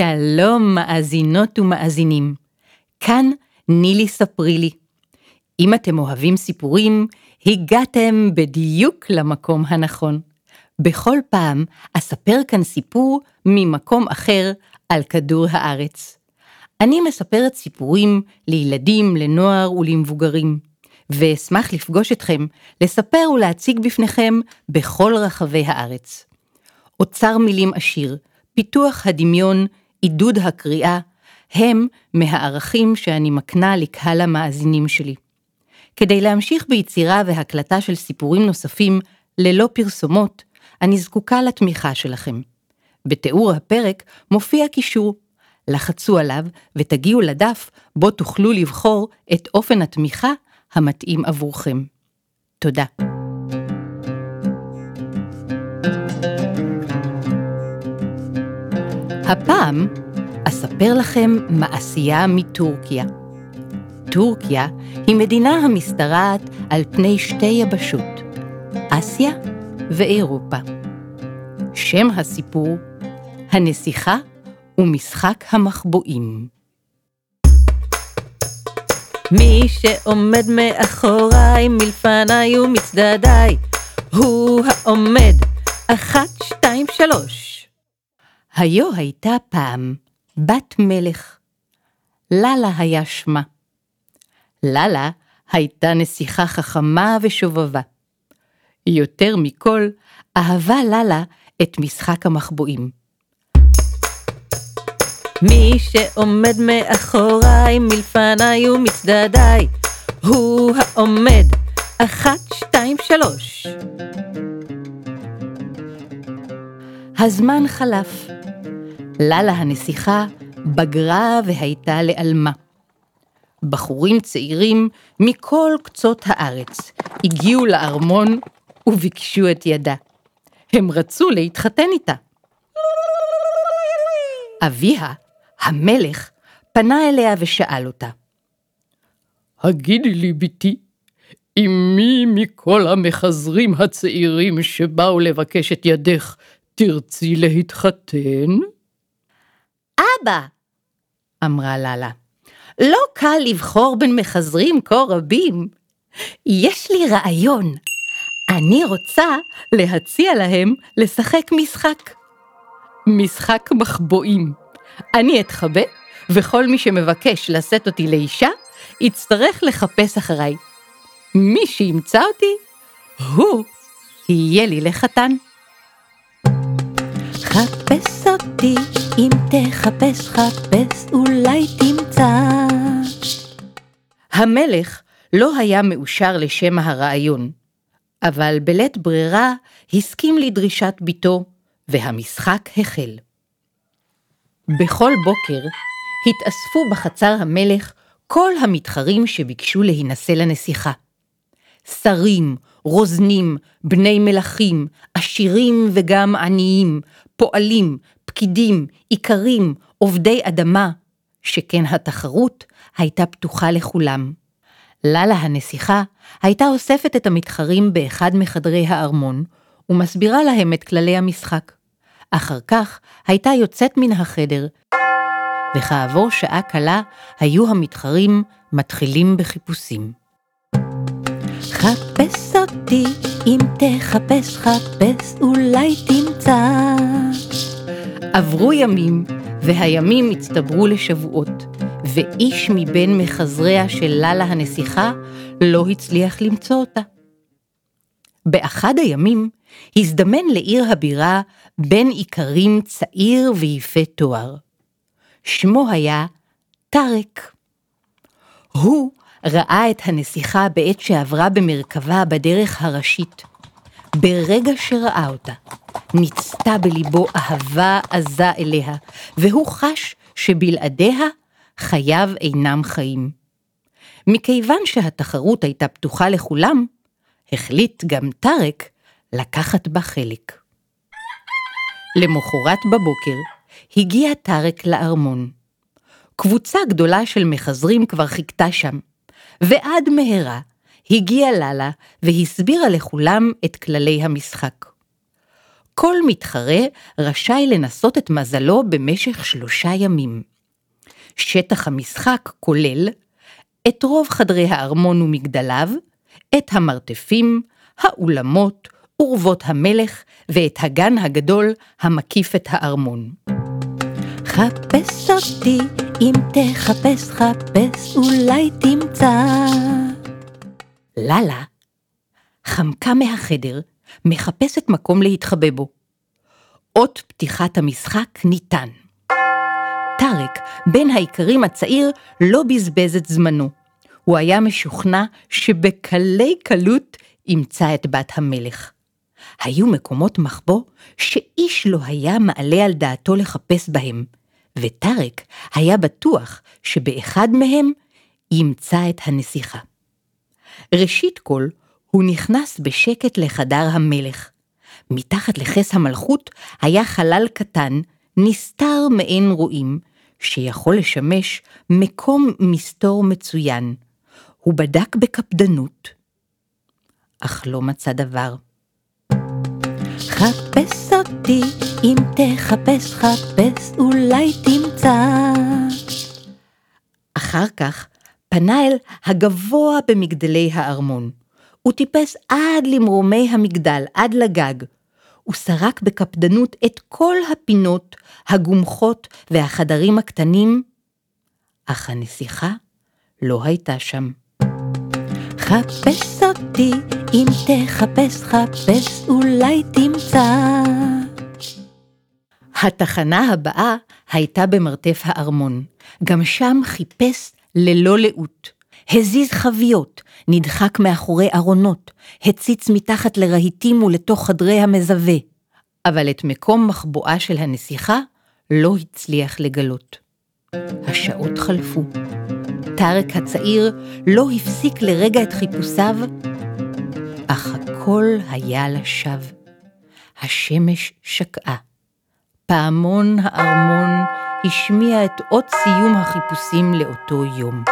שלום מאזינות ומאזינים, כאן נילי ספרי לי. אם אתם אוהבים סיפורים, הגעתם בדיוק למקום הנכון. בכל פעם אספר כאן סיפור ממקום אחר על כדור הארץ. אני מספרת סיפורים לילדים, לנוער ולמבוגרים, ואשמח לפגוש אתכם, לספר ולהציג בפניכם בכל רחבי הארץ. אוצר מילים עשיר, פיתוח הדמיון, עידוד הקריאה, הם מהערכים שאני מקנה לקהל המאזינים שלי. כדי להמשיך ביצירה והקלטה של סיפורים נוספים ללא פרסומות, אני זקוקה לתמיכה שלכם. בתיאור הפרק מופיע קישור. לחצו עליו ותגיעו לדף בו תוכלו לבחור את אופן התמיכה המתאים עבורכם. תודה. הפעם אספר לכם מעשייה מטורקיה. טורקיה היא מדינה המשתרעת על פני שתי יבשות, אסיה ואירופה. שם הסיפור, הנסיכה ומשחק המחבואים. מי שעומד מאחוריי, מלפניי ומצדדיי, הוא העומד, אחת, שתיים, שלוש. היו הייתה פעם בת מלך. ללה היה שמה. ללה הייתה נסיכה חכמה ושובבה. יותר מכל, אהבה ללה את משחק המחבואים. מי שעומד מאחוריי, מלפניי ומצדדיי, הוא העומד, אחת, שתיים, שלוש. הזמן חלף. ללה הנסיכה בגרה והייתה לעלמה. בחורים צעירים מכל קצות הארץ הגיעו לארמון וביקשו את ידה. הם רצו להתחתן איתה. אביה, המלך, פנה אליה ושאל אותה. הגידי לי, בתי, עם מי מכל המחזרים הצעירים שבאו לבקש את ידך תרצי להתחתן? אבא, אמרה ללה, לא קל לבחור בין מחזרים כה רבים. יש לי רעיון. אני רוצה להציע להם לשחק משחק. משחק מחבואים. אני אתחבא, וכל מי שמבקש לשאת אותי לאישה, יצטרך לחפש אחריי. מי שימצא אותי, הוא יהיה לי לחתן. חפש אותי, אם תחפש חפש, אולי תמצא. המלך לא היה מאושר לשם הרעיון, אבל בלית ברירה הסכים לדרישת ביתו, והמשחק החל. בכל בוקר התאספו בחצר המלך כל המתחרים שביקשו להינשא לנסיכה. שרים, רוזנים, בני מלכים, עשירים וגם עניים, פועלים, פקידים, איכרים, עובדי אדמה, שכן התחרות הייתה פתוחה לכולם. ללה הנסיכה הייתה אוספת את המתחרים באחד מחדרי הארמון, ומסבירה להם את כללי המשחק. אחר כך הייתה יוצאת מן החדר, וכעבור שעה קלה היו המתחרים מתחילים בחיפושים. חפש אותי, אם תחפש חפש, אולי תמצא. עברו ימים, והימים הצטברו לשבועות, ואיש מבין מחזריה של ללה הנסיכה לא הצליח למצוא אותה. באחד הימים הזדמן לעיר הבירה בן איכרים צעיר ויפה תואר. שמו היה טארק. הוא ראה את הנסיכה בעת שעברה במרכבה בדרך הראשית. ברגע שראה אותה, ניצתה בליבו אהבה עזה אליה, והוא חש שבלעדיה חייו אינם חיים. מכיוון שהתחרות הייתה פתוחה לכולם, החליט גם טארק לקחת בה חלק. למחרת בבוקר הגיע טארק לארמון. קבוצה גדולה של מחזרים כבר חיכתה שם, ועד מהרה הגיעה ללה והסבירה לכולם את כללי המשחק. כל מתחרה רשאי לנסות את מזלו במשך שלושה ימים. שטח המשחק כולל את רוב חדרי הארמון ומגדליו, את המרתפים, האולמות, אורוות המלך ואת הגן הגדול המקיף את הארמון. חפש אותי, אם תחפש חפש אולי תמצא. ללה חמקה מהחדר, מחפשת מקום להתחבא בו. אות פתיחת המשחק ניתן. טארק, בן האיכרים הצעיר, לא בזבז את זמנו. הוא היה משוכנע שבקלי קלות ימצא את בת המלך. היו מקומות מחבוא שאיש לא היה מעלה על דעתו לחפש בהם, וטארק היה בטוח שבאחד מהם ימצא את הנסיכה. ראשית כל, הוא נכנס בשקט לחדר המלך. מתחת לכס המלכות היה חלל קטן, נסתר מעין רועים, שיכול לשמש מקום מסתור מצוין. הוא בדק בקפדנות, אך לא מצא דבר. חפש אותי, אם תחפש חפש, אולי תמצא. אחר כך פנה אל הגבוה במגדלי הארמון. הוא טיפס עד למרומי המגדל, עד לגג. הוא סרק בקפדנות את כל הפינות, הגומחות והחדרים הקטנים, אך הנסיכה לא הייתה שם. חפש אותי, אם תחפש חפש, אולי תמצא. התחנה הבאה הייתה במרתף הארמון. גם שם חיפש ללא לאות. הזיז חביות, נדחק מאחורי ארונות, הציץ מתחת לרהיטים ולתוך חדרי המזווה. אבל את מקום מחבואה של הנסיכה לא הצליח לגלות. השעות חלפו. טארק הצעיר לא הפסיק לרגע את חיפושיו, אך הכל היה לשווא. השמש שקעה. פעמון הארמון השמיע את אות סיום החיפושים לאותו יום.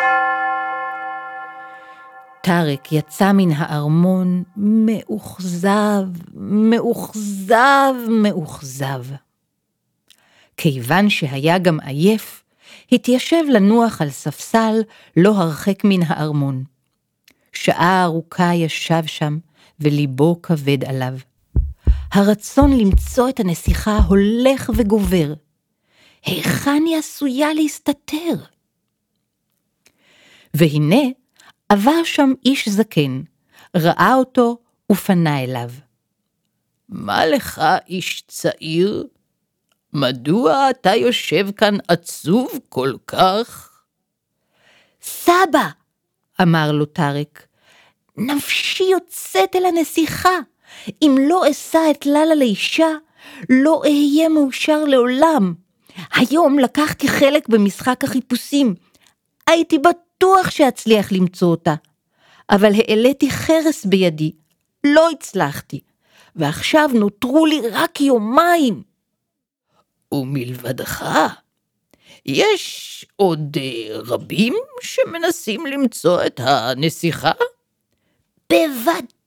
טארק יצא מן הארמון מאוכזב, מאוכזב, מאוכזב. כיוון שהיה גם עייף, התיישב לנוח על ספסל לא הרחק מן הארמון. שעה ארוכה ישב שם, וליבו כבד עליו. הרצון למצוא את הנסיכה הולך וגובר. היכן היא עשויה להסתתר? והנה, עבר שם איש זקן, ראה אותו ופנה אליו. מה לך, איש צעיר? מדוע אתה יושב כאן עצוב כל כך? סבא, אמר לו טארק, נפשי יוצאת אל הנסיכה. אם לא אשא את ללה לאישה, לא אהיה מאושר לעולם. היום לקחתי חלק במשחק החיפושים. הייתי בטוח שאצליח למצוא אותה, אבל העליתי חרס בידי. לא הצלחתי, ועכשיו נותרו לי רק יומיים. ומלבדך, יש עוד אה, רבים שמנסים למצוא את הנסיכה? בוודאי,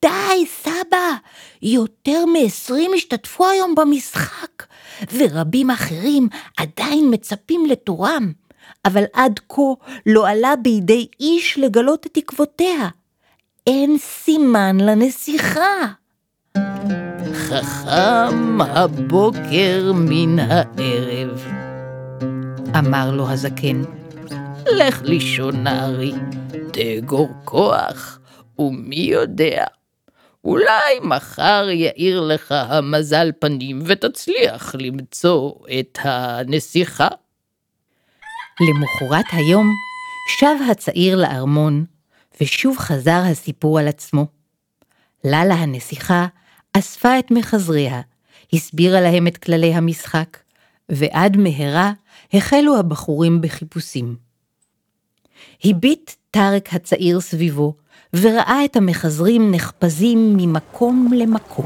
סבא. יותר מעשרים השתתפו היום במשחק, ורבים אחרים עדיין מצפים לתורם, אבל עד כה לא עלה בידי איש לגלות את תקוותיה. אין סימן לנסיכה. חכם הבוקר מן הערב, אמר לו הזקן. לך לישון נערי, תאגור כוח, ומי יודע, אולי מחר יאיר לך המזל פנים ותצליח למצוא את הנסיכה. למחרת היום שב הצעיר לארמון, ושוב חזר הסיפור על עצמו. ללה הנסיכה אספה את מחזריה, הסבירה להם את כללי המשחק, ועד מהרה החלו הבחורים בחיפושים. הביט טארק הצעיר סביבו, וראה את המחזרים נחפזים ממקום למקום.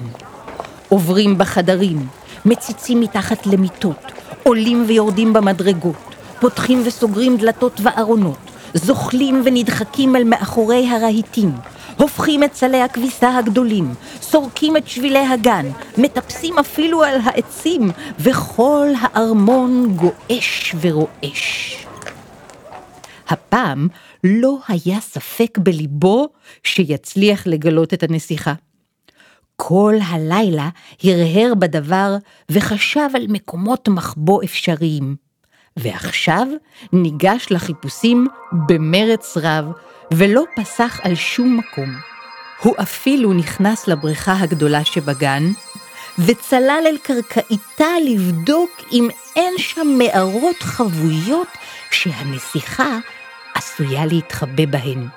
עוברים בחדרים, מציצים מתחת למיטות, עולים ויורדים במדרגות, פותחים וסוגרים דלתות וארונות, זוחלים ונדחקים אל מאחורי הרהיטים, הופכים את סלי הכביסה הגדולים, סורקים את שבילי הגן, מטפסים אפילו על העצים, וכל הארמון גועש ורועש. הפעם לא היה ספק בליבו שיצליח לגלות את הנסיכה. כל הלילה הרהר בדבר וחשב על מקומות מחבוא אפשריים. ועכשיו ניגש לחיפושים במרץ רב, ולא פסח על שום מקום. הוא אפילו נכנס לבריכה הגדולה שבגן, וצלל אל קרקעיתה לבדוק אם אין שם מערות חבויות שהנסיכה עשויה להתחבא בהן.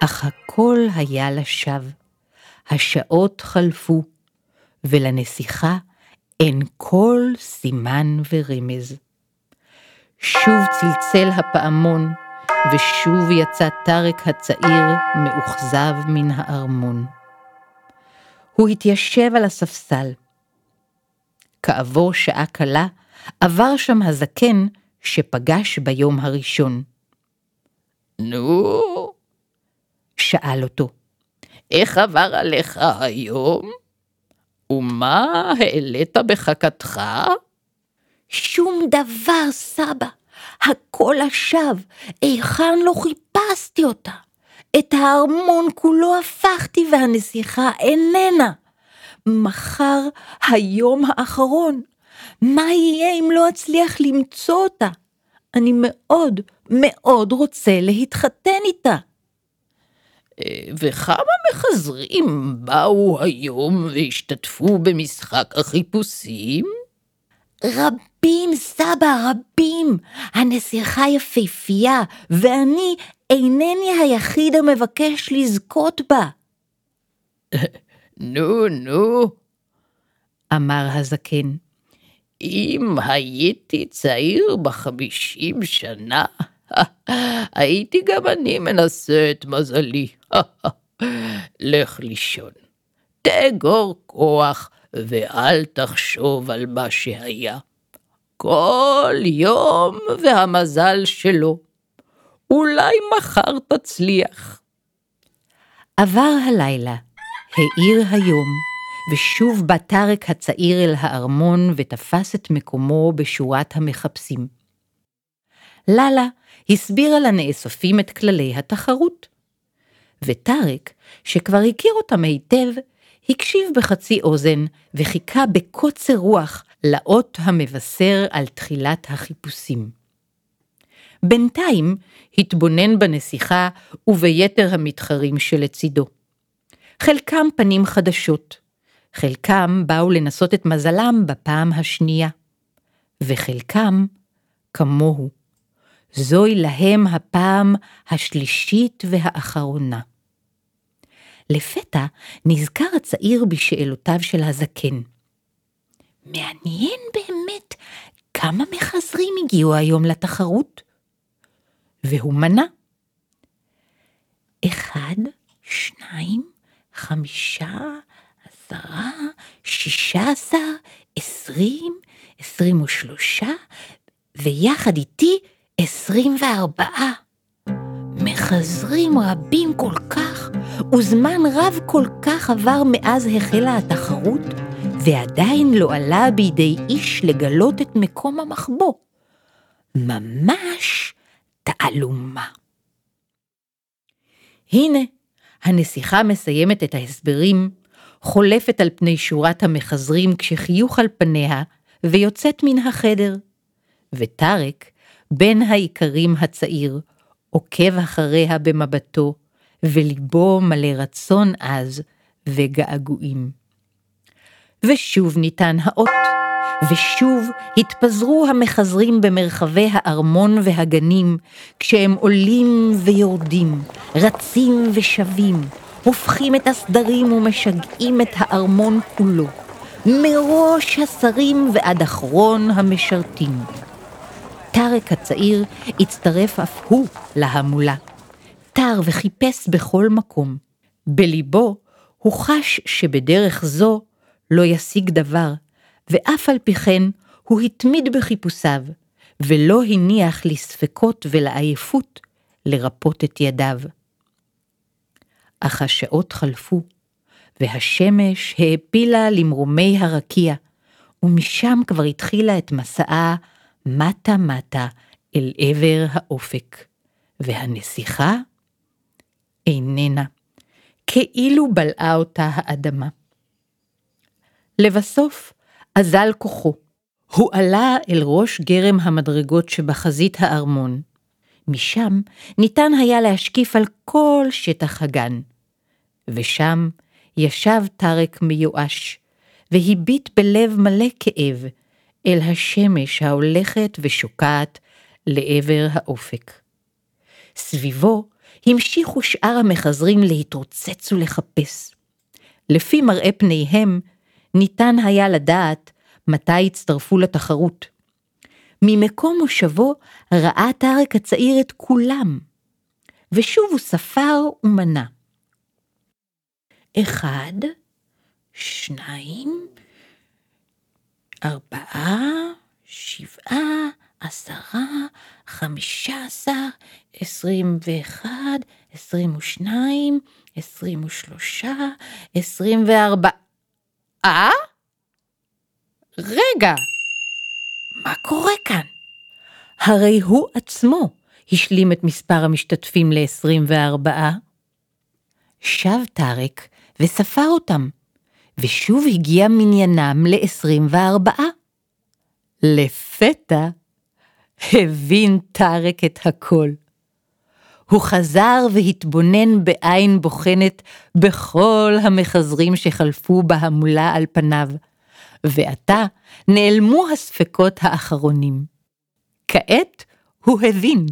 אך הכל היה לשווא. השעות חלפו, ולנסיכה אין כל סימן ורמז. שוב צלצל הפעמון, ושוב יצא טארק הצעיר מאוכזב מן הארמון. הוא התיישב על הספסל. כעבור שעה קלה עבר שם הזקן שפגש ביום הראשון. נו? שאל אותו. איך עבר עליך היום? ומה העלית בחכתך? שום דבר, סבא. הכל לשווא. היכן לא חיפשתי אותה? את הארמון כולו הפכתי והנסיכה איננה. מחר היום האחרון. מה יהיה אם לא אצליח למצוא אותה? אני מאוד מאוד רוצה להתחתן איתה. אה, וכמה מחזרים באו היום והשתתפו במשחק החיפושים? רבים, סבא, רבים. הנסיכה יפהפייה, ואני אינני היחיד המבקש לזכות בה. נו, נו, אמר הזקן. אם הייתי צעיר בחמישים שנה, הייתי גם אני מנסה את מזלי. לך לישון, תאגור כוח ואל תחשוב על מה שהיה. כל יום והמזל שלו. אולי מחר תצליח. עבר הלילה, האיר היום, ושוב בא טארק הצעיר אל הארמון ותפס את מקומו בשורת המחפשים. ללה הסבירה לנאספים את כללי התחרות. וטארק, שכבר הכיר אותם היטב, הקשיב בחצי אוזן וחיכה בקוצר רוח לאות המבשר על תחילת החיפושים. בינתיים התבונן בנסיכה וביתר המתחרים שלצידו. חלקם פנים חדשות, חלקם באו לנסות את מזלם בפעם השנייה, וחלקם כמוהו. זוהי להם הפעם השלישית והאחרונה. לפתע נזכר הצעיר בשאלותיו של הזקן. מעניין באמת כמה מחזרים הגיעו היום לתחרות? והוא מנה. אחד, שניים, חמישה, עשרה, שישה עשר, עשרים, עשרים ושלושה, ויחד איתי עשרים וארבעה. מחזרים רבים כל כך, וזמן רב כל כך עבר מאז החלה התחרות, ועדיין לא עלה בידי איש לגלות את מקום המחבוא. ממש תעלומה. הנה, הנסיכה מסיימת את ההסברים, חולפת על פני שורת המחזרים כשחיוך על פניה, ויוצאת מן החדר. וטארק, בן האיכרים הצעיר, עוקב אחריה במבטו, וליבו מלא רצון עז וגעגועים. ושוב ניתן האות, ושוב התפזרו המחזרים במרחבי הארמון והגנים, כשהם עולים ויורדים, רצים ושבים, הופכים את הסדרים ומשגעים את הארמון כולו, מראש השרים ועד אחרון המשרתים. טארק הצעיר הצטרף אף הוא להמולה. תר וחיפש בכל מקום. בליבו הוא חש שבדרך זו לא ישיג דבר, ואף על פי כן הוא התמיד בחיפושיו, ולא הניח לספקות ולעייפות לרפות את ידיו. אך השעות חלפו, והשמש העפילה למרומי הרקיע, ומשם כבר התחילה את מסעה מטה-מטה אל עבר האופק, והנסיכה איננה, כאילו בלעה אותה האדמה. לבסוף, אזל כוחו. הוא עלה אל ראש גרם המדרגות שבחזית הארמון. משם ניתן היה להשקיף על כל שטח הגן. ושם ישב טארק מיואש, והביט בלב מלא כאב אל השמש ההולכת ושוקעת לעבר האופק. סביבו המשיכו שאר המחזרים להתרוצץ ולחפש. לפי מראה פניהם, ניתן היה לדעת מתי הצטרפו לתחרות. ממקום מושבו ראה טארק הצעיר את כולם, ושוב הוא ספר ומנה. אחד, שניים, ארבעה, שבעה, עשרה, חמישה עשר, עשרים ואחד, עשרים ושניים, עשרים ושלושה, עשרים וארבעה. אה? רגע, מה קורה כאן? הרי הוא עצמו השלים את מספר המשתתפים ל-24. שב טארק וספר אותם, ושוב הגיע מניינם ל-24. לפתע הבין טארק את הכל. הוא חזר והתבונן בעין בוחנת בכל המחזרים שחלפו בהמולה על פניו, ועתה נעלמו הספקות האחרונים. כעת הוא הבין,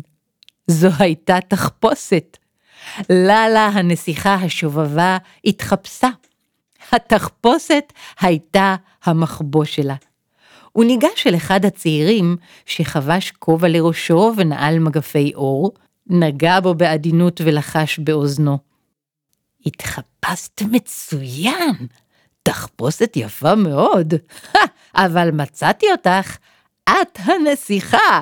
זו הייתה תחפושת. ללה הנסיכה השובבה התחפשה. התחפושת הייתה המחבוא שלה. הוא ניגש אל אחד הצעירים שחבש כובע לראשו ונעל מגפי אור, נגע בו בעדינות ולחש באוזנו. התחפשת מצוין, תחפושת יפה מאוד, אבל מצאתי אותך, את הנסיכה.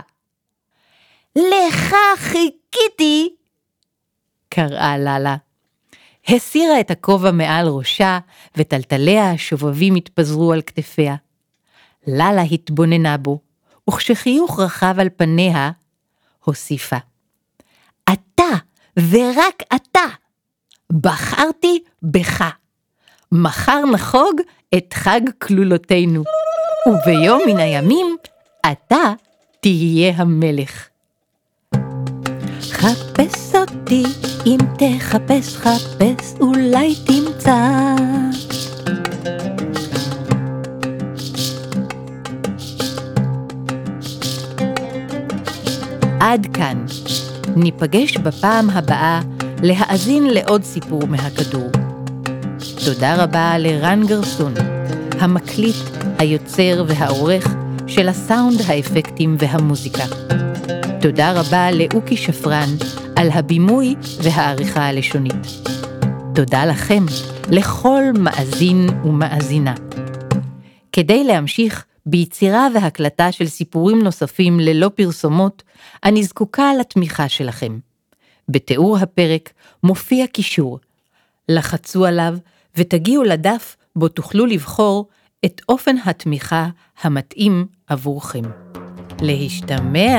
לך חיכיתי, קראה ללה. הסירה את הכובע מעל ראשה, וטלטליה השובבים התפזרו על כתפיה. ללה התבוננה בו, וכשחיוך רחב על פניה, הוסיפה. אתה, ורק אתה, בחרתי בך. מחר נחוג את חג כלולותינו, וביום מן הימים אתה תהיה המלך. חפש אותי, אם תחפש חפש, אולי תמצא. עד כאן. ניפגש בפעם הבאה להאזין לעוד סיפור מהכדור. תודה רבה לרן גרסון, המקליט, היוצר והעורך של הסאונד, האפקטים והמוזיקה. תודה רבה לאוקי שפרן על הבימוי והעריכה הלשונית. תודה לכם, לכל מאזין ומאזינה. כדי להמשיך ביצירה והקלטה של סיפורים נוספים ללא פרסומות, אני זקוקה לתמיכה שלכם. בתיאור הפרק מופיע קישור. לחצו עליו ותגיעו לדף בו תוכלו לבחור את אופן התמיכה המתאים עבורכם. להשתמע!